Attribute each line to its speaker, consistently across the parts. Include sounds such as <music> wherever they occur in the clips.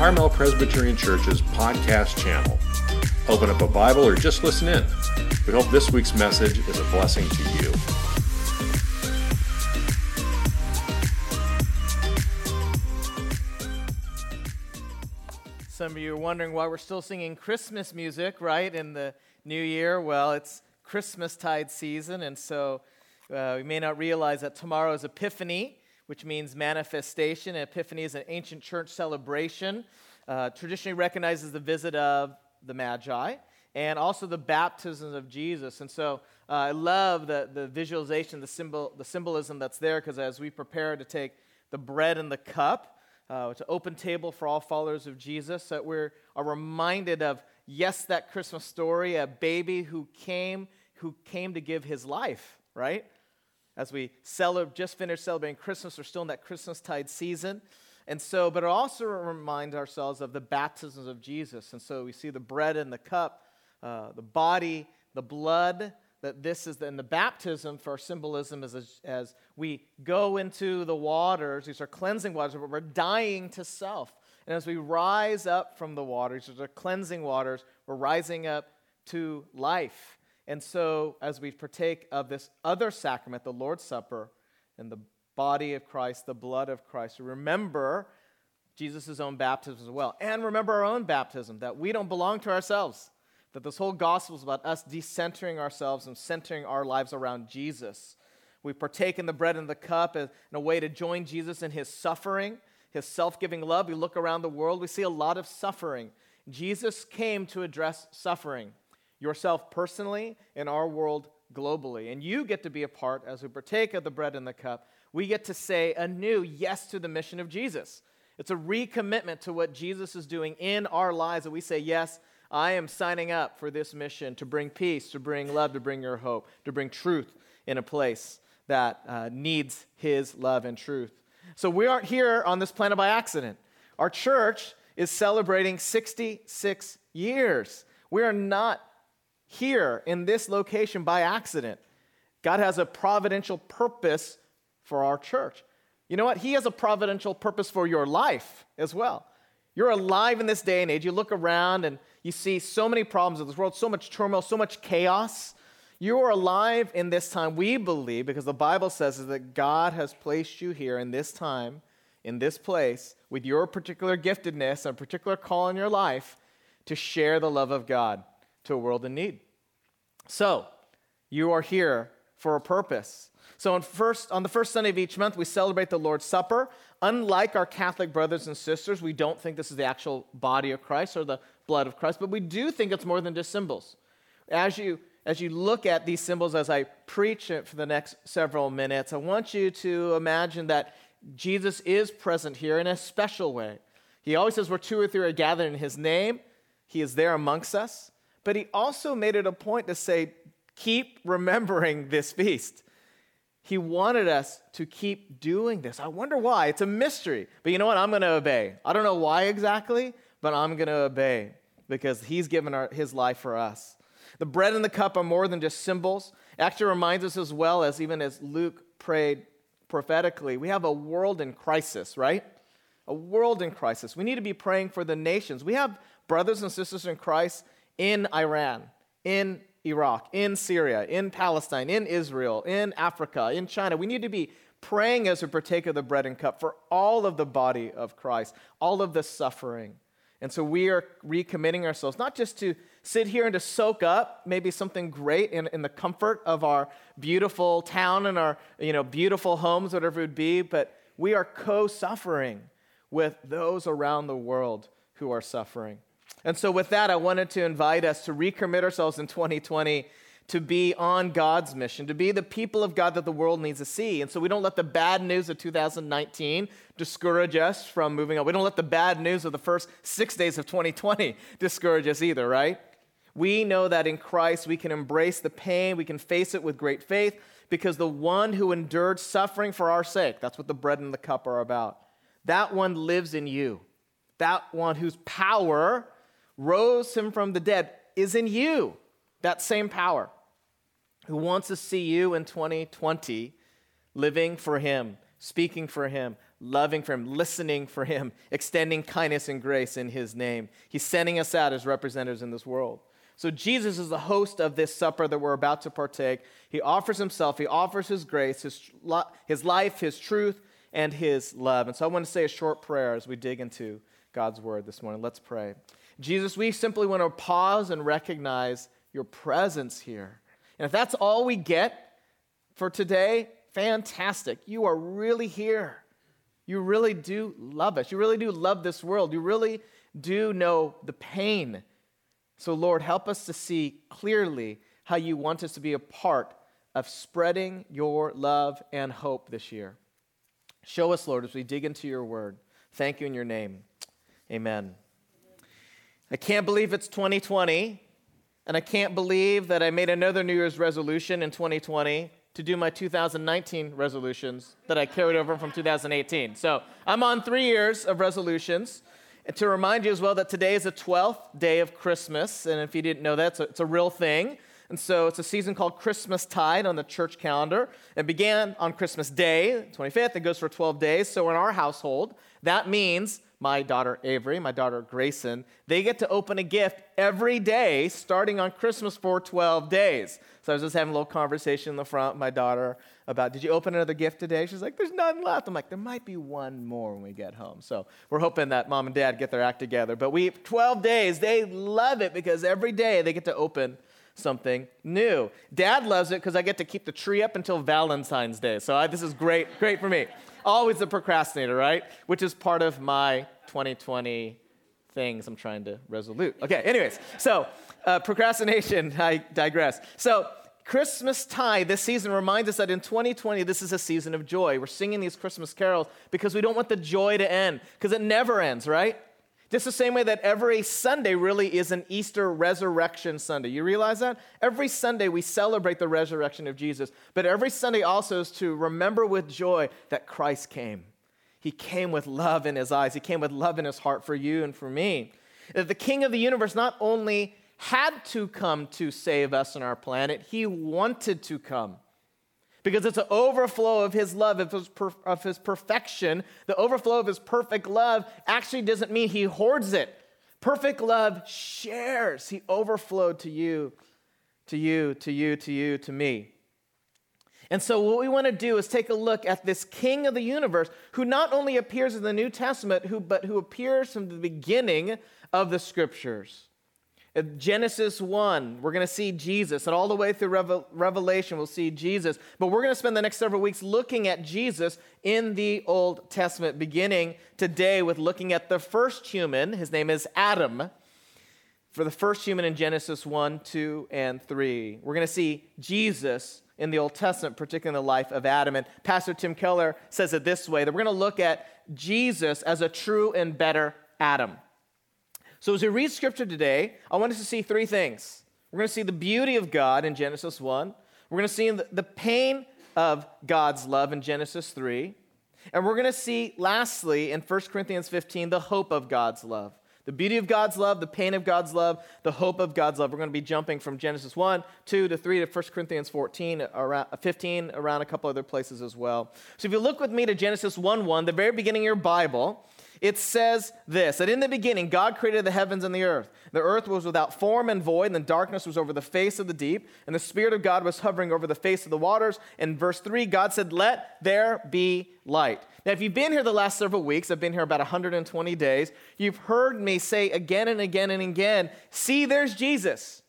Speaker 1: Carmel Presbyterian Church's podcast channel. Open up a Bible or just listen in. We hope this week's message is a blessing to you.
Speaker 2: Some of you are wondering why we're still singing Christmas music, right, in the new year. Well, it's Christmas tide season, and so uh, we may not realize that tomorrow is Epiphany, which means manifestation. Epiphany is an ancient church celebration, uh, traditionally recognizes the visit of the Magi and also the baptism of Jesus. And so uh, I love the, the visualization, the, symbol, the symbolism that's there, because as we prepare to take the bread and the cup, uh, it's an open table for all followers of Jesus, that we are reminded of, yes, that Christmas story, a baby who came, who came to give his life, right? As we celebrate, just finished celebrating Christmas, we're still in that Christmas tide season. And so, but it also reminds ourselves of the baptisms of Jesus. And so we see the bread and the cup, uh, the body, the blood, that this is, and the baptism for symbolism is as, as we go into the waters, these are cleansing waters, but we're dying to self. And as we rise up from the waters, these are cleansing waters, we're rising up to life. And so, as we partake of this other sacrament, the Lord's Supper, and the body of Christ, the blood of Christ, remember Jesus' own baptism as well. And remember our own baptism, that we don't belong to ourselves, that this whole gospel is about us decentering ourselves and centering our lives around Jesus. We partake in the bread and the cup in a way to join Jesus in his suffering, his self giving love. We look around the world, we see a lot of suffering. Jesus came to address suffering yourself personally, in our world globally. And you get to be a part as we partake of the bread and the cup. We get to say anew yes to the mission of Jesus. It's a recommitment to what Jesus is doing in our lives that we say, Yes, I am signing up for this mission to bring peace, to bring love, to bring your hope, to bring truth in a place that uh, needs His love and truth. So we aren't here on this planet by accident. Our church is celebrating 66 years. We are not here in this location by accident. God has a providential purpose for our church. You know what? He has a providential purpose for your life as well. You're alive in this day and age. You look around and you see so many problems in this world, so much turmoil, so much chaos. You are alive in this time. We believe, because the Bible says that God has placed you here in this time, in this place, with your particular giftedness and particular call in your life to share the love of God to a world in need. So, you are here for a purpose. So, on, first, on the first Sunday of each month, we celebrate the Lord's Supper. Unlike our Catholic brothers and sisters, we don't think this is the actual body of Christ or the blood of Christ, but we do think it's more than just symbols. As you, as you look at these symbols as I preach it for the next several minutes, I want you to imagine that Jesus is present here in a special way. He always says, Where two or three are gathered in his name, he is there amongst us. But he also made it a point to say, keep remembering this feast. He wanted us to keep doing this. I wonder why. It's a mystery. But you know what? I'm going to obey. I don't know why exactly, but I'm going to obey because he's given our, his life for us. The bread and the cup are more than just symbols. It actually reminds us as well as even as Luke prayed prophetically, we have a world in crisis, right? A world in crisis. We need to be praying for the nations. We have brothers and sisters in Christ in Iran, in Iraq, in Syria, in Palestine, in Israel, in Africa, in China. We need to be praying as we partake of the bread and cup for all of the body of Christ, all of the suffering. And so we are recommitting ourselves, not just to sit here and to soak up maybe something great in, in the comfort of our beautiful town and our you know, beautiful homes, whatever it would be, but we are co suffering with those around the world who are suffering. And so, with that, I wanted to invite us to recommit ourselves in 2020 to be on God's mission, to be the people of God that the world needs to see. And so, we don't let the bad news of 2019 discourage us from moving on. We don't let the bad news of the first six days of 2020 discourage us either, right? We know that in Christ we can embrace the pain, we can face it with great faith, because the one who endured suffering for our sake, that's what the bread and the cup are about, that one lives in you. That one whose power rose him from the dead is in you, that same power, who wants to see you in 2020 living for him, speaking for him, loving for Him, listening for Him, extending kindness and grace in His name. He's sending us out as representatives in this world. So, Jesus is the host of this supper that we're about to partake. He offers Himself, He offers His grace, His, his life, His truth, and His love. And so, I want to say a short prayer as we dig into God's Word this morning. Let's pray. Jesus, we simply want to pause and recognize your presence here. And if that's all we get for today, fantastic. You are really here. You really do love us. You really do love this world. You really do know the pain. So, Lord, help us to see clearly how you want us to be a part of spreading your love and hope this year. Show us, Lord, as we dig into your word. Thank you in your name. Amen. I can't believe it's 2020, and I can't believe that I made another New Year's resolution in 2020 to do my 2019 resolutions that I carried over from 2018. So I'm on three years of resolutions. And to remind you as well that today is the 12th day of Christmas. And if you didn't know that, it's a, it's a real thing. And so it's a season called Christmas Tide on the church calendar. It began on Christmas Day, 25th. It goes for 12 days. So in our household, that means my daughter Avery, my daughter Grayson, they get to open a gift every day starting on Christmas for 12 days. So I was just having a little conversation in the front with my daughter about, did you open another gift today? She's like, there's none left. I'm like, there might be one more when we get home. So we're hoping that mom and dad get their act together. But we, 12 days, they love it because every day they get to open something new. Dad loves it because I get to keep the tree up until Valentine's Day. So I, this is great, great for me always a procrastinator, right? Which is part of my 2020 things I'm trying to resolute. Okay, anyways, so uh, procrastination, <laughs> I digress. So, Christmas tide this season reminds us that in 2020, this is a season of joy. We're singing these Christmas carols because we don't want the joy to end, because it never ends, right? Just the same way that every Sunday really is an Easter resurrection Sunday. You realize that? Every Sunday we celebrate the resurrection of Jesus, but every Sunday also is to remember with joy that Christ came. He came with love in his eyes, he came with love in his heart for you and for me. That the King of the universe not only had to come to save us and our planet, he wanted to come because it's an overflow of his love, of his, per, of his perfection. The overflow of his perfect love actually doesn't mean he hoards it. Perfect love shares. He overflowed to you, to you, to you, to you, to me. And so, what we want to do is take a look at this King of the universe who not only appears in the New Testament, who, but who appears from the beginning of the scriptures. Genesis 1, we're going to see Jesus, and all the way through Revelation, we'll see Jesus. But we're going to spend the next several weeks looking at Jesus in the Old Testament, beginning today with looking at the first human. His name is Adam. For the first human in Genesis 1, 2, and 3. We're going to see Jesus in the Old Testament, particularly in the life of Adam. And Pastor Tim Keller says it this way that we're going to look at Jesus as a true and better Adam. So as we read scripture today, I want us to see three things. We're going to see the beauty of God in Genesis 1. We're going to see the pain of God's love in Genesis 3. And we're going to see, lastly, in 1 Corinthians 15, the hope of God's love. The beauty of God's love, the pain of God's love, the hope of God's love. We're going to be jumping from Genesis 1, 2 to 3 to 1 Corinthians 14, around, uh, 15, around a couple other places as well. So if you look with me to Genesis 1 1, the very beginning of your Bible, it says this that in the beginning, God created the heavens and the earth. The earth was without form and void, and the darkness was over the face of the deep, and the Spirit of God was hovering over the face of the waters. In verse 3, God said, Let there be light. Now, if you've been here the last several weeks, I've been here about 120 days, you've heard me say again and again and again, See, there's Jesus.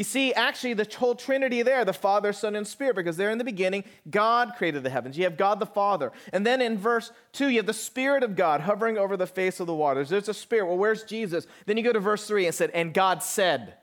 Speaker 2: You see, actually, the whole Trinity there, the Father, Son, and Spirit, because there in the beginning, God created the heavens. You have God the Father. And then in verse 2, you have the Spirit of God hovering over the face of the waters. There's a Spirit. Well, where's Jesus? Then you go to verse 3 and said, And God said,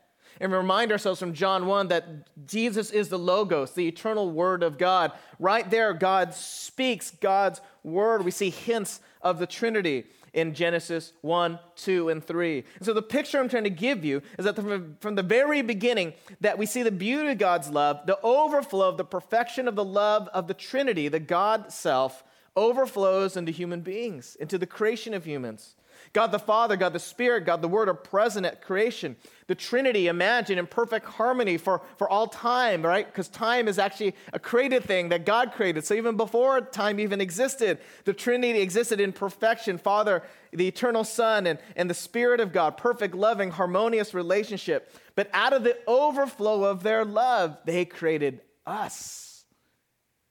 Speaker 2: and remind ourselves from John 1 that Jesus is the Logos, the eternal Word of God. Right there, God speaks God's Word. We see hints of the Trinity in Genesis 1, 2, and 3. And so the picture I'm trying to give you is that from, from the very beginning that we see the beauty of God's love, the overflow of the perfection of the love of the Trinity, the God self, overflows into human beings, into the creation of humans. God the Father, God the Spirit, God the Word are present at creation. The Trinity, imagine in perfect harmony for, for all time, right? Because time is actually a created thing that God created. So even before time even existed, the Trinity existed in perfection. Father, the eternal Son, and, and the Spirit of God, perfect, loving, harmonious relationship. But out of the overflow of their love, they created us.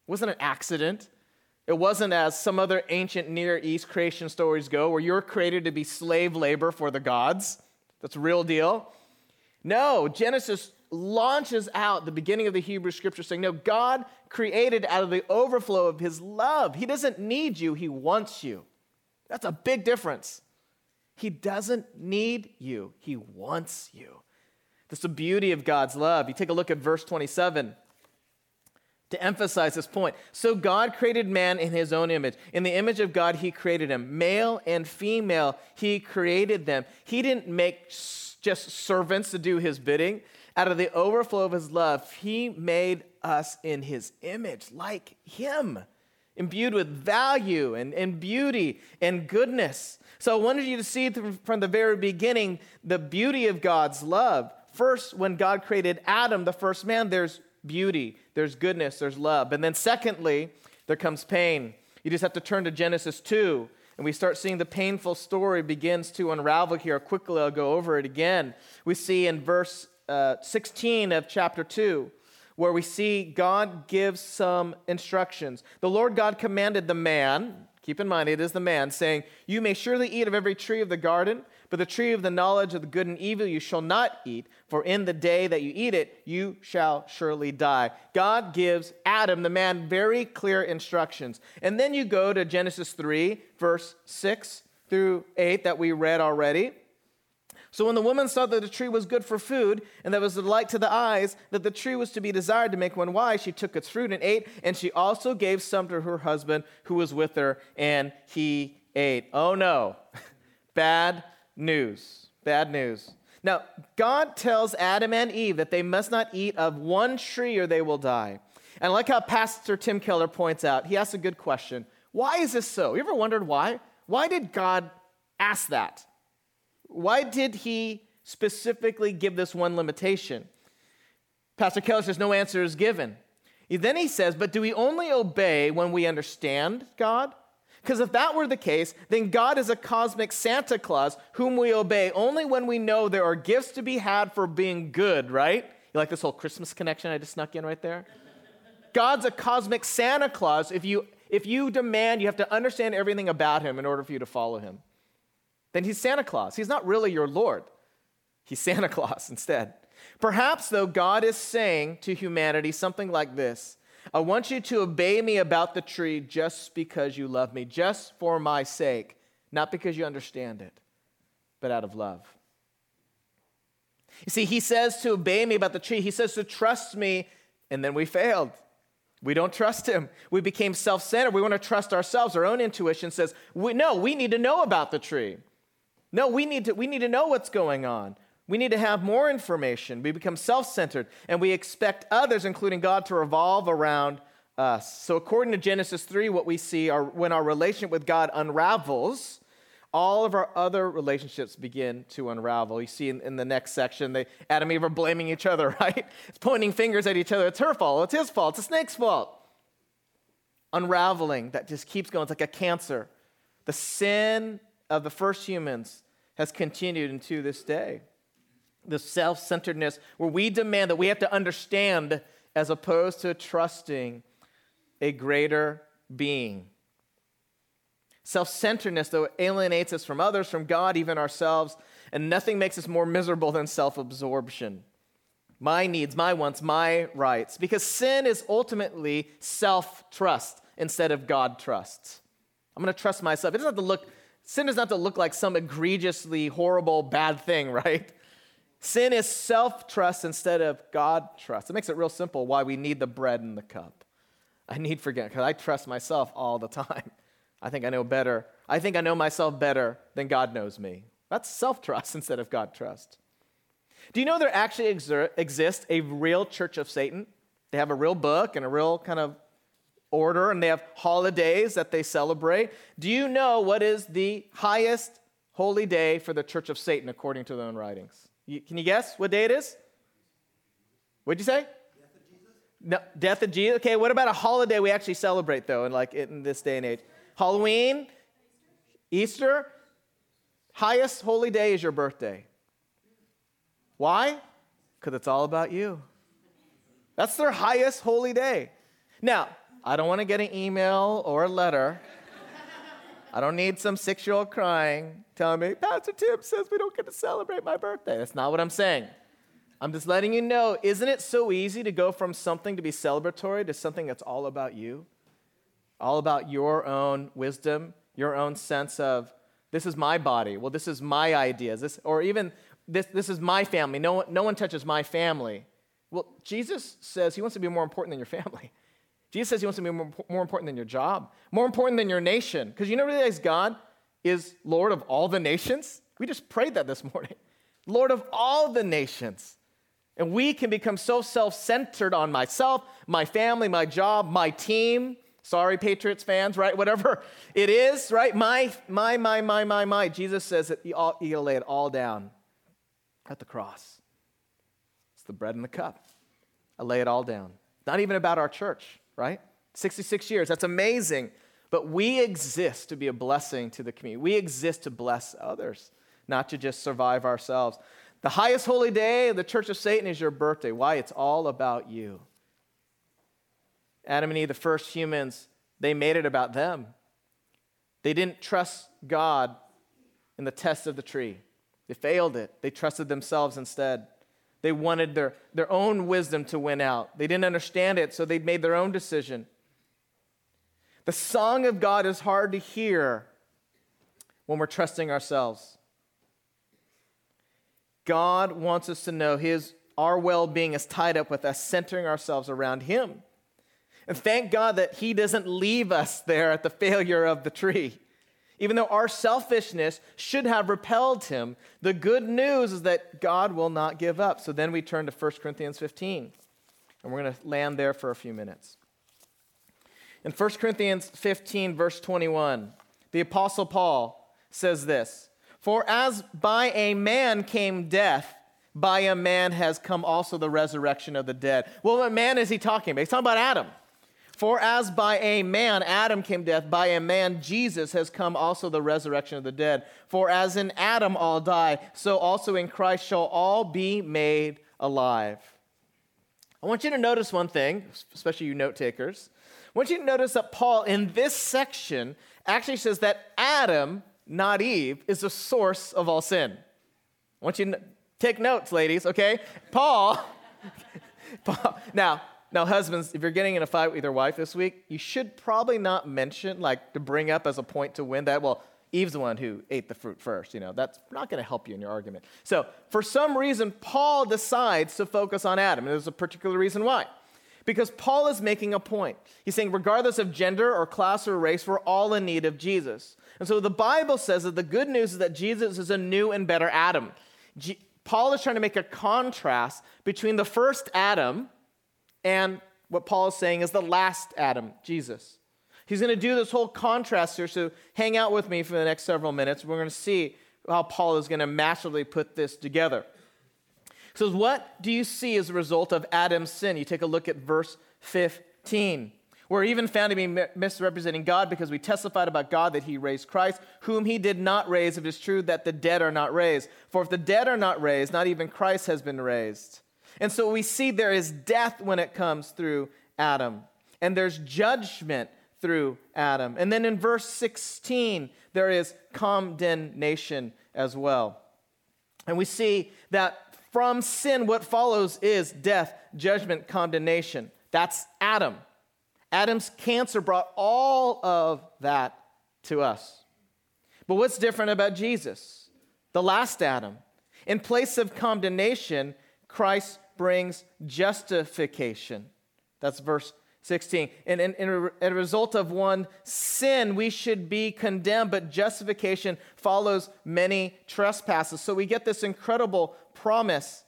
Speaker 2: Wasn't an accident. It wasn't as some other ancient Near East creation stories go, where you're created to be slave labor for the gods. That's a real deal. No, Genesis launches out the beginning of the Hebrew scripture saying, No, God created out of the overflow of his love. He doesn't need you, he wants you. That's a big difference. He doesn't need you, he wants you. That's the beauty of God's love. You take a look at verse 27 to emphasize this point. So God created man in his own image. In the image of God, he created him. Male and female, he created them. He didn't make just servants to do his bidding. Out of the overflow of his love, he made us in his image, like him, imbued with value and, and beauty and goodness. So I wanted you to see from the very beginning the beauty of God's love. First, when God created Adam, the first man, there's beauty, there's goodness, there's love. And then, secondly, there comes pain. You just have to turn to Genesis 2 and we start seeing the painful story begins to unravel here. Quickly, I'll go over it again. We see in verse uh, 16 of chapter 2, where we see God gives some instructions. The Lord God commanded the man, keep in mind it is the man, saying, You may surely eat of every tree of the garden. But the tree of the knowledge of the good and evil you shall not eat, for in the day that you eat it, you shall surely die. God gives Adam, the man, very clear instructions. And then you go to Genesis 3, verse 6 through 8 that we read already. So when the woman saw that the tree was good for food, and that was a delight to the eyes, that the tree was to be desired to make one wise, she took its fruit and ate, and she also gave some to her husband who was with her, and he ate. Oh no, <laughs> bad news. Bad news. Now, God tells Adam and Eve that they must not eat of one tree or they will die. And like how Pastor Tim Keller points out, he asks a good question. Why is this so? You ever wondered why? Why did God ask that? Why did he specifically give this one limitation? Pastor Keller says no answer is given. Then he says, But do we only obey when we understand God? Because if that were the case, then God is a cosmic Santa Claus whom we obey only when we know there are gifts to be had for being good, right? You like this whole Christmas connection I just snuck in right there? God's a cosmic Santa Claus if you if you demand you have to understand everything about him in order for you to follow him. Then he's Santa Claus. He's not really your Lord. He's Santa Claus <laughs> instead. Perhaps though God is saying to humanity something like this. I want you to obey me about the tree just because you love me, just for my sake, not because you understand it, but out of love. You see, he says to obey me about the tree, he says to trust me, and then we failed. We don't trust him. We became self centered. We want to trust ourselves. Our own intuition says, we, no, we need to know about the tree. No, we need, to, we need to know what's going on. We need to have more information. We become self centered and we expect others, including God, to revolve around us. So, according to Genesis 3, what we see are when our relationship with God unravels, all of our other relationships begin to unravel. You see in, in, the next section, they, Adam and Eve are blaming each other, <laughs> right? It's pointing fingers at each other. It's her fault. It's his fault. It's the snake's fault. Unraveling that just keeps going. It's like a cancer. The sin of the first humans has continued into this day the self centeredness where we demand that we have to understand as opposed to trusting a greater being. Self centeredness, though, alienates us from others, from God, even ourselves, and nothing makes us more miserable than self absorption. My needs, my wants, my rights. Because sin is ultimately self trust instead of God trust. I'm going to trust myself. It doesn't have to look, sin does not have to look like some egregiously horrible, bad thing, <laughs> right? Sin is self trust instead of God trust. It makes it real simple why we need the bread and the cup. I need forgiveness because I trust myself all the <laughs> time. I think I know better. I think I know myself better than God knows me. That's self trust <laughs> instead of God trust. Do you know there actually exer- exists a real church of Satan? They have a real book and a real kind of order, and they have holidays that they celebrate. Do you know what is the highest holy day for the church of Satan, according to their own writings? You, can you guess what day it is? What'd you say? Death of Jesus. No, death of Jesus. Okay, what about a holiday we actually celebrate though, in like in this day and age? Halloween, Easter. Highest holy day is your birthday. Why? Because it's all about you. That's their highest holy day. Now, I don't want to get an email or a letter. I don't need some six year old crying telling me, Pastor Tim says we don't get to celebrate my birthday. That's not what I'm saying. I'm just letting you know, isn't it so easy to go from something to be celebratory to something that's all about you? All about your own wisdom, your own sense of, this is my body. Well, this is my ideas. This, or even, this, this is my family. No no one touches my family. Well, Jesus says he wants to be more important than your <laughs> family. Jesus says he wants to be more, more important than your job, more important than your nation. Because you know, realize God is Lord of all the nations? We just prayed that this <laughs> morning. Lord of all the nations. And we can become so self centered on myself, my family, my job, my team. Sorry, Patriots fans, right? <laughs> Whatever it is, right? My, my, my, my, my, my. Jesus says that you got to lay it all down at the cross. It's the bread and the cup. I lay it all down. Not even about our church, right? 66 years, that's amazing. But we exist to be a blessing to the community. We exist to bless others, not to just survive ourselves. The highest holy day of the Church of Satan is your birthday. Why? It's all about you. Adam and Eve, the first humans, they made it about them. They didn't trust God in the test of the tree, they failed it. They trusted themselves instead. They wanted their, their own wisdom to win out. They didn't understand it, so they made their own decision. The song of God is hard to hear when we're trusting ourselves. God wants us to know his, our well being is tied up with us centering ourselves around Him. And thank God that He doesn't leave us there at the failure of the tree. Even though our selfishness should have repelled him, the good news is that God will not give up. So then we turn to 1 Corinthians 15, and we're going to land there for a few minutes. In 1 Corinthians 15, verse 21, the Apostle Paul says this For as by a man came death, by a man has come also the resurrection of the dead. Well, what man is he talking about? He's talking about Adam. For as by a man Adam came death, by a man Jesus has come also the resurrection of the dead. For as in Adam all die, so also in Christ shall all be made alive. I want you to notice one thing, especially you note takers. I want you to notice that Paul, in this section, actually says that Adam, not Eve, is the source of all sin. I want you to take notes, ladies, okay? Paul, <laughs> Paul now, now, husbands, if you're getting in a fight with your wife this week, you should probably not mention, like, to bring up as a point to win that. Well, Eve's the one who ate the fruit first. You know, that's not going to help you in your argument. So, for some reason, Paul decides to focus on Adam. And there's a particular reason why. Because Paul is making a point. He's saying, regardless of gender or class or race, we're all in need of Jesus. And so the Bible says that the good news is that Jesus is a new and better Adam. G- Paul is trying to make a contrast between the first Adam and what Paul is saying is the last Adam, Jesus. He's going to do this whole contrast here, so hang out with me for the next several minutes. We're going to see how Paul is going to masterfully put this together. So, what do you see as a result of Adam's sin? You take a look at verse 15. We're even found to be misrepresenting God because we testified about God that he raised Christ, whom he did not raise, if it is true that the dead are not raised. For if the dead are not raised, not even Christ has been raised. And so we see there is death when it comes through Adam, and there's judgment through Adam. And then in verse 16, there is condemnation as well. And we see that from sin, what follows is death, judgment, condemnation. That's Adam. Adam's cancer brought all of that to us. But what's different about Jesus, the last Adam? In place of condemnation, Christ brings justification. That's verse 16. And in, a result of one sin, we should be condemned, but justification follows many trespasses. So we get this incredible promise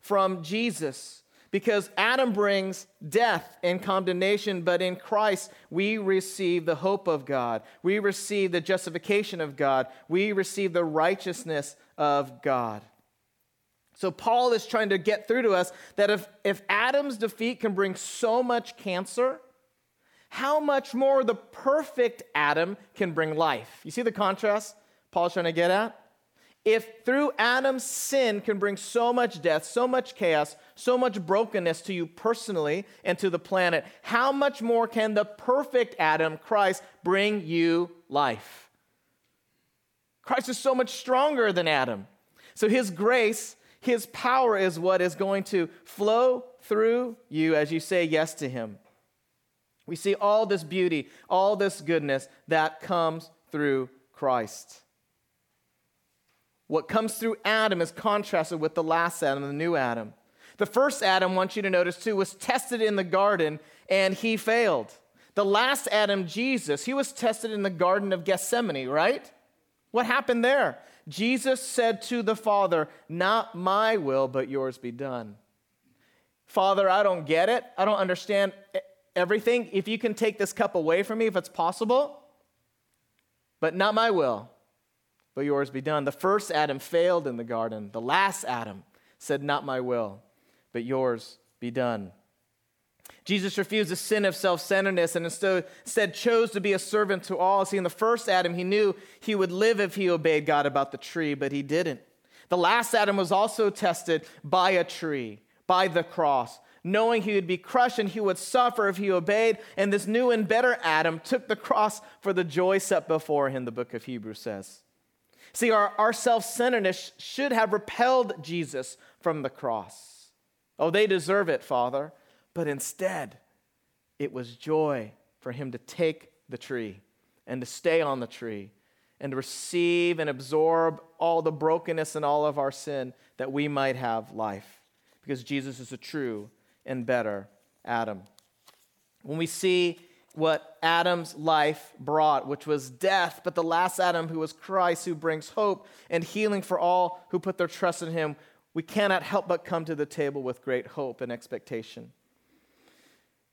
Speaker 2: from Jesus Because Adam brings death and condemnation, but in Christ we receive the hope of God. We receive the justification of God. We receive the righteousness of God. So Paul is trying to get through to us that if, if Adam's defeat can bring so much cancer, how much more the perfect Adam can bring life. You see the contrast Paul's trying to get at? If through Adam's sin can bring so much death, so much chaos, so much brokenness to you personally and to the planet, how much more can the perfect Adam, Christ, bring you life? Christ is so much stronger than Adam. So his grace, his power is what is going to flow through you as you say yes to him. We see all this beauty, all this goodness that comes through Christ. What comes through Adam is contrasted with the last Adam, the new Adam. The first Adam, I want you to notice too, was tested in the garden and he failed. The last Adam, Jesus, he was tested in the Garden of Gethsemane, right? What happened there? Jesus said to the Father, Not my will, but yours be done. Father, I don't get it. I don't understand everything. If you can take this cup away from me, if it's possible, but not my will, but yours be done. The first Adam failed in the garden. The last Adam said, Not my will, but yours be done. Jesus refused the sin of self centeredness and instead chose to be a servant to all. See, in the first Adam, he knew he would live if he obeyed God about the tree, but he didn't. The last Adam was also tested by a tree, by the cross, knowing he would be crushed and he would suffer if he obeyed. And this new and better Adam took the cross for the joy set before him, the book of Hebrews says. See, our, our self centeredness should have repelled Jesus from the cross. Oh, they deserve it, Father. But instead, it was joy for him to take the tree and to stay on the tree and to receive and absorb all the brokenness and all of our sin that we might have life. Because Jesus is a true and better Adam. When we see what Adam's life brought, which was death, but the last Adam, who was Christ, who brings hope and healing for all who put their trust in him, we cannot help but come to the table with great hope and expectation.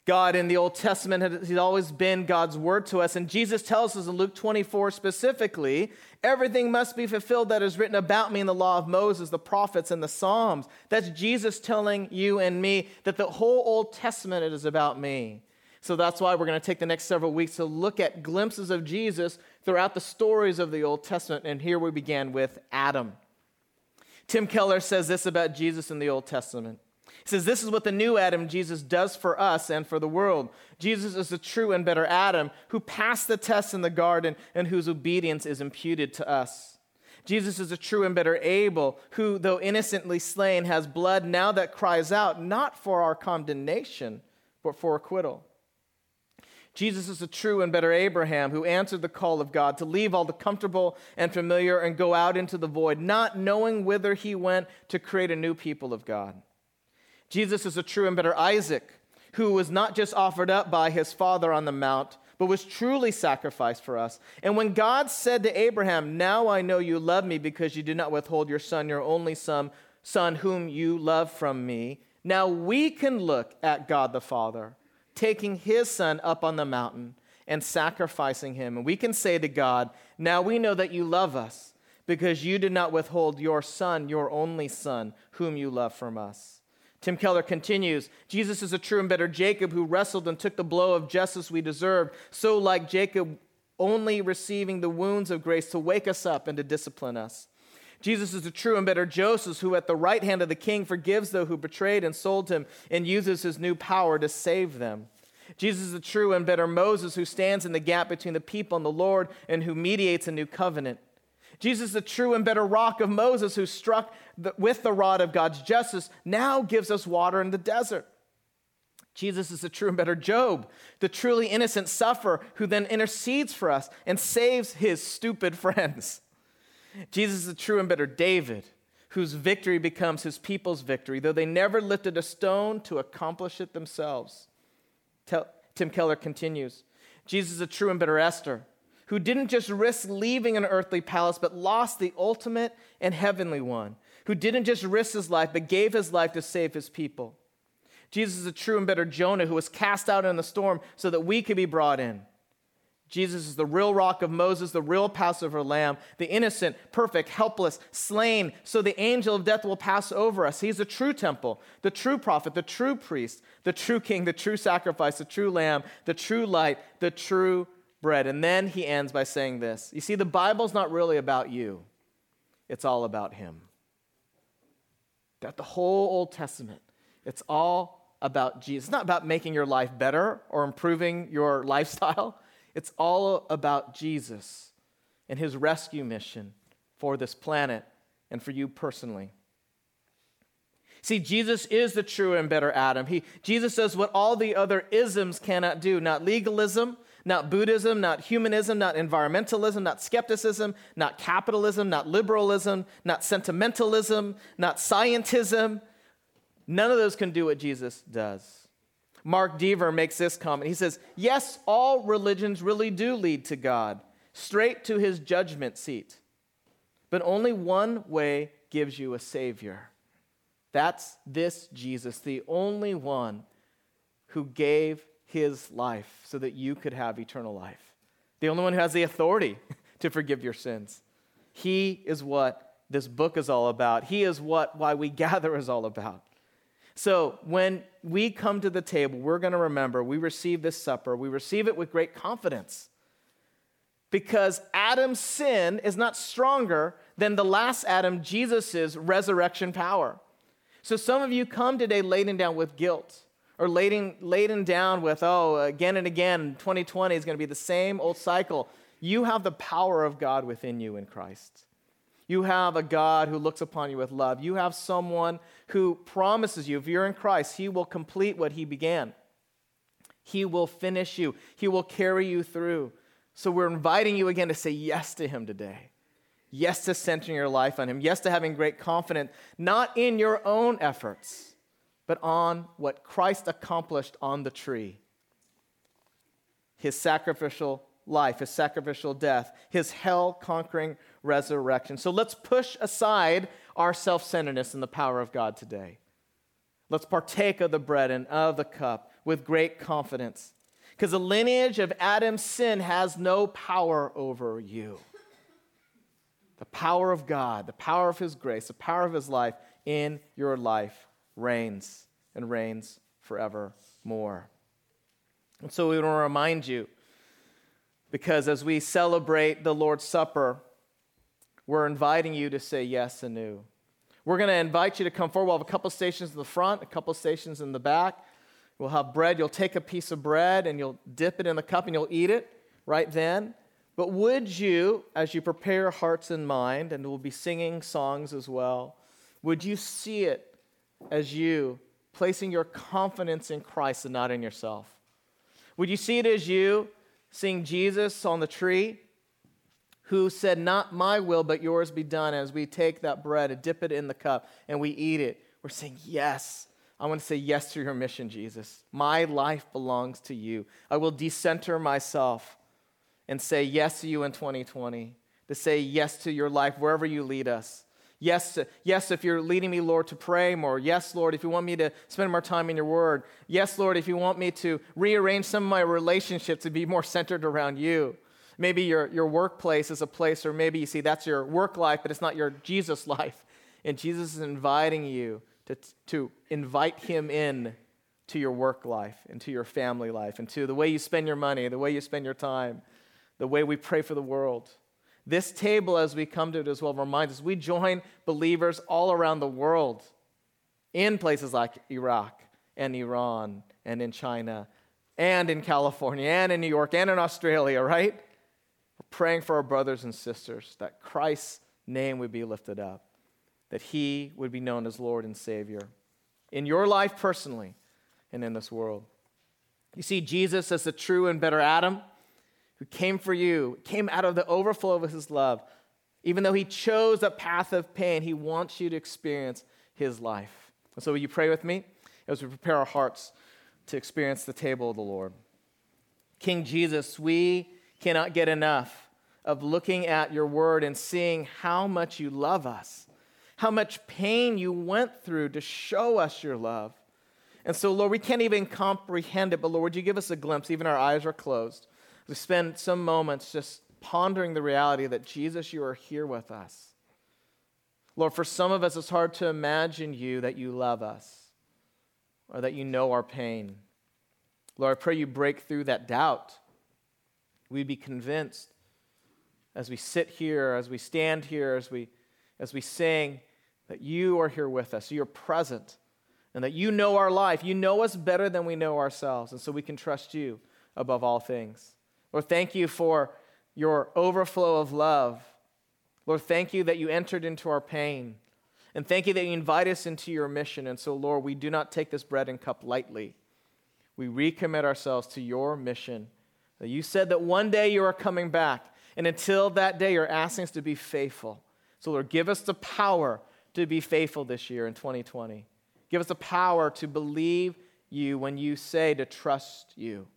Speaker 2: God in the Old Testament has always been God's word to us. And Jesus tells us in Luke 24 specifically everything must be fulfilled that is written about me in the law of Moses, the prophets, and the Psalms. That's Jesus telling you and me that the whole Old Testament is about me. So that's why we're going to take the next several weeks to look at glimpses of Jesus throughout the stories of the Old Testament. And here we began with Adam. Tim Keller says this about Jesus in the Old Testament. He says, This is what the new Adam, Jesus, does for us and for the world. Jesus is the true and better Adam who passed the test in the garden and whose obedience is imputed to us. Jesus is a true and better Abel who, though innocently slain, has blood now that cries out, not for our condemnation, but for acquittal. Jesus is a true and better Abraham who answered the call of God to leave all the comfortable and familiar and go out into the void, not knowing whither he went to create a new people of God. Jesus is a true and better Isaac who was not just offered up by his father on the mount, but was truly sacrificed for us. And when God said to Abraham, Now I know you love me because you did not withhold your son, your only son, son whom you love from me, now we can look at God the Father taking his son up on the mountain and sacrificing him. And we can say to God, Now we know that you love us because you did not withhold your son, your only son, whom you love from us. Tim Keller continues Jesus is a true and better Jacob who wrestled and took the blow of justice we deserved. So, like Jacob, only receiving the wounds of grace to wake us up and to discipline us. Jesus is a true and better Joseph who, at the right hand of the king, forgives those who betrayed and sold him and uses his new power to save them. Jesus is a true and better Moses who stands in the gap between the people and the Lord and who mediates a new covenant. Jesus, the true and better rock of Moses who struck the, with the rod of God's justice, now gives us water in the desert. Jesus is the true and better Job, the truly innocent sufferer who then intercedes for us and saves his stupid <laughs> friends. Jesus is the true and better David, whose victory becomes his people's victory, though they never lifted a stone to accomplish it themselves. Tim Keller continues Jesus is a true and better Esther, who didn't just risk leaving an earthly palace, but lost the ultimate and heavenly one, who didn't just risk his life, but gave his life to save his people. Jesus is a true and better Jonah who was cast out in the storm so that we could be brought in. Jesus is the real rock of Moses, the real Passover lamb, the innocent, perfect, helpless, slain, so the angel of death will pass over us. He's the true temple, the true prophet, the true priest, the true king, the true sacrifice, the true lamb, the true light, the true bread. And then he ends by saying this You see, the Bible's not really about you, it's all about him. That the whole Old Testament, it's all about Jesus. It's not about making your life better or improving your <laughs> lifestyle. It's all about Jesus and his rescue mission for this planet and for you personally. See, Jesus is the true and better Adam. He, Jesus does what all the other isms cannot do not legalism, not Buddhism, not humanism, not environmentalism, not skepticism, not capitalism, not liberalism, not sentimentalism, not scientism. None of those can do what Jesus does. Mark Dever makes this comment. He says, Yes, all religions really do lead to God, straight to his judgment seat. But only one way gives you a Savior. That's this Jesus, the only one who gave his life so that you could have eternal life. The only one who has the authority <laughs> to forgive your sins. He is what this book is all about. He is what why we <laughs> gather is all about. So when we come to the table, we're going to remember we receive this supper. We receive it with great confidence because Adam's sin is not stronger than the last Adam, Jesus' resurrection power. So some of you come today laden down with guilt or laden, laden down with, oh, again and again, 2020 is going to be the same old cycle. You have the power of God within you in Christ. You have a God who looks upon you with love. You have someone who promises you, if you're in Christ, he will complete what he began. He will finish you, he will carry you through. So we're inviting you again to say yes to him today. Yes to centering your life on him. Yes to having great confidence, not in your own efforts, but on what Christ accomplished on the tree his sacrificial life, his sacrificial death, his hell conquering resurrection. So let's push aside our self centeredness in the power of God today. Let's partake of the bread and of the cup with great confidence because the lineage of Adam's sin has no power over you. The power of God, the power of His grace, the power of His life in your life reigns and reigns forevermore. And so we want to remind you, because as we celebrate the Lord's Supper, we're inviting you to say yes anew. We're going to invite you to come forward. We'll have a couple stations in the front, a couple stations in the back. We'll have bread. You'll take a piece of bread and you'll dip it in the cup and you'll eat it right then. But would you, as you prepare your hearts and mind, and we'll be singing songs as well, would you see it as you placing your confidence in Christ and not in yourself? Would you see it as you seeing Jesus on the tree who said, Not my will, but yours be done. As we take that bread and dip it in the cup and we eat it, we're saying, Yes. I want to say yes to your mission, Jesus. My life belongs to you. I will decenter myself and say yes to you in 2020, to say yes to your life wherever you lead us. Yes, yes, if you're leading me, Lord, to pray more. Yes, Lord, if you want me to spend more time in your word. Yes, Lord, if you want me to rearrange some of my relationships to be more centered around you. Maybe your, your workplace is a place, or maybe you see that's your work life, but it's not your Jesus <laughs> life. And Jesus is inviting you to, to invite him in to your work life, into your family life, into the way you spend your money, the way you spend your time, the way we pray for the world. This table, as we come to it as well, reminds us we join believers all around the world in places like Iraq and Iran and in China and in California and in New York and in Australia, right? We're praying for our brothers and sisters that Christ's name would be lifted up, that he would be known as Lord and Savior in your life personally and in this world. You see Jesus as the true and better Adam who came for you, came out of the overflow of his love. Even though he chose a path of pain, he wants you to experience his life. And so, will you pray with me as we prepare our hearts to experience the table of the Lord? King Jesus, we cannot get enough of looking at your word and seeing how much you love us, how much pain you went through to show us your love. And so, Lord, we can't even comprehend it, but Lord, would you give us a glimpse? Even our eyes are closed. We spend some moments just pondering the reality that Jesus, you are here with us. Lord, for some of us, it's hard to imagine you that you love us or that you know our pain. Lord, I pray you break through that doubt. We'd be convinced as we sit here, as we stand here, as we, as we sing, that you are here with us. You're present and that you know our life. You know us better than we know ourselves. And so we can trust you above all things. Lord, thank you for your overflow of love. Lord, thank you that you entered into our pain. And thank you that you invite us into your mission. And so, Lord, we do not take this bread and cup lightly. We recommit ourselves to your mission. You said that one day you are coming back. And until that day, you're asking us to be faithful. So, Lord, give us the power to be faithful this year in 2020. Give us the power to believe you when you say to trust you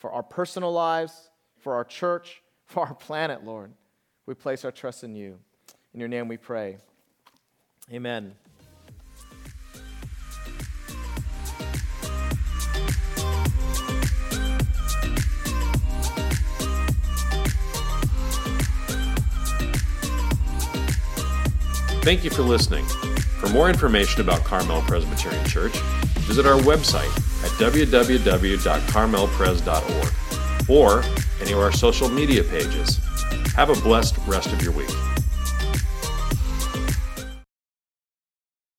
Speaker 2: for our personal lives, for our church, <laughs> for our planet, Lord. We place our trust in you. In your name we pray. Amen.
Speaker 1: Thank you for listening. For more information about Carmel Presbyterian Church, visit our website at www.carmelpres.org or any of our social media pages. Have a blessed rest of your week.